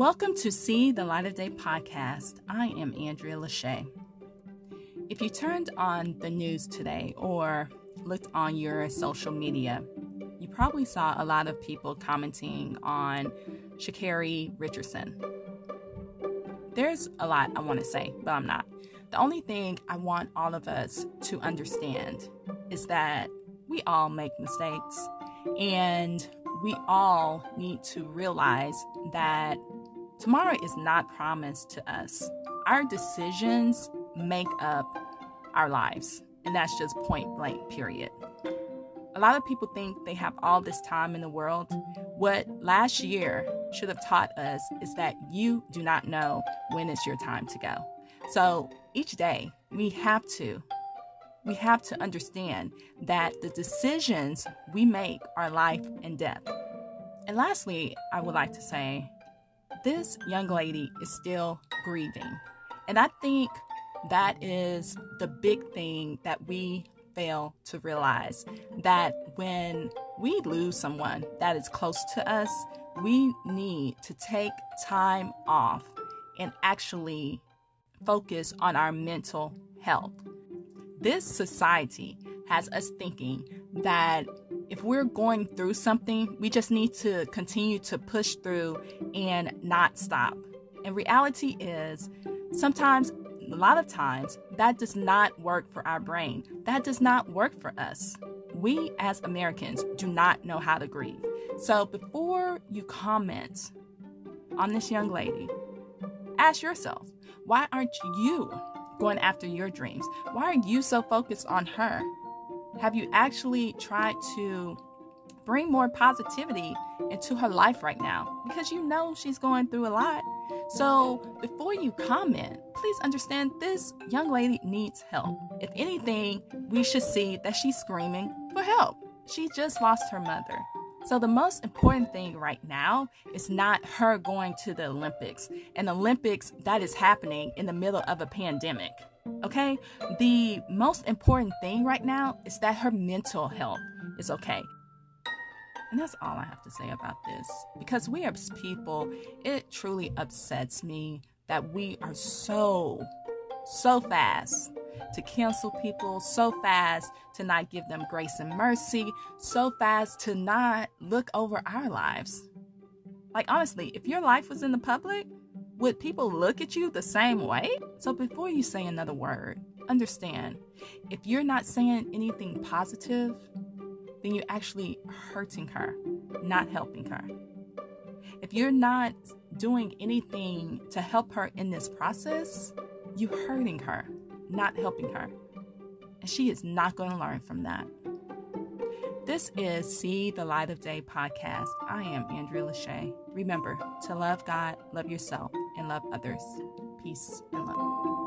Welcome to See the Light of Day podcast. I am Andrea Lachey. If you turned on the news today or looked on your social media, you probably saw a lot of people commenting on Sha'Carri Richardson. There's a lot I want to say, but I'm not. The only thing I want all of us to understand is that we all make mistakes and we all need to realize that tomorrow is not promised to us. Our decisions make up our lives, and that's just point blank, period. A lot of people think they have all this time in the world. What last year should have taught us is that you do not know when it's your time to go. So each day we have to we have to understand that the decisions we make are life and death. And lastly, I would like to say this young lady is still grieving. And I think that is the big thing that we fail to realize that when we lose someone that is close to us, we need to take time off and actually focus on our mental health. This society has us thinking that if we're going through something, we just need to continue to push through and not stop. And reality is, sometimes, a lot of times, that does not work for our brain. That does not work for us. We as Americans do not know how to grieve. So before you comment on this young lady, ask yourself why aren't you going after your dreams? Why are you so focused on her? Have you actually tried to bring more positivity into her life right now? Because you know she's going through a lot. So before you comment, please understand this young lady needs help. If anything, we should see that she's screaming for help. She just lost her mother. So, the most important thing right now is not her going to the Olympics. An Olympics that is happening in the middle of a pandemic. Okay? The most important thing right now is that her mental health is okay. And that's all I have to say about this. Because we as people, it truly upsets me that we are so, so fast to cancel people, so fast to not give them grace and mercy, so fast to not look over our lives. Like, honestly, if your life was in the public, would people look at you the same way? So before you say another word, understand if you're not saying anything positive, then you're actually hurting her, not helping her. If you're not doing anything to help her in this process, you're hurting her, not helping her. And she is not going to learn from that. This is See the Light of Day podcast. I am Andrea Lachey. Remember to love God, love yourself, and love others. Peace and love.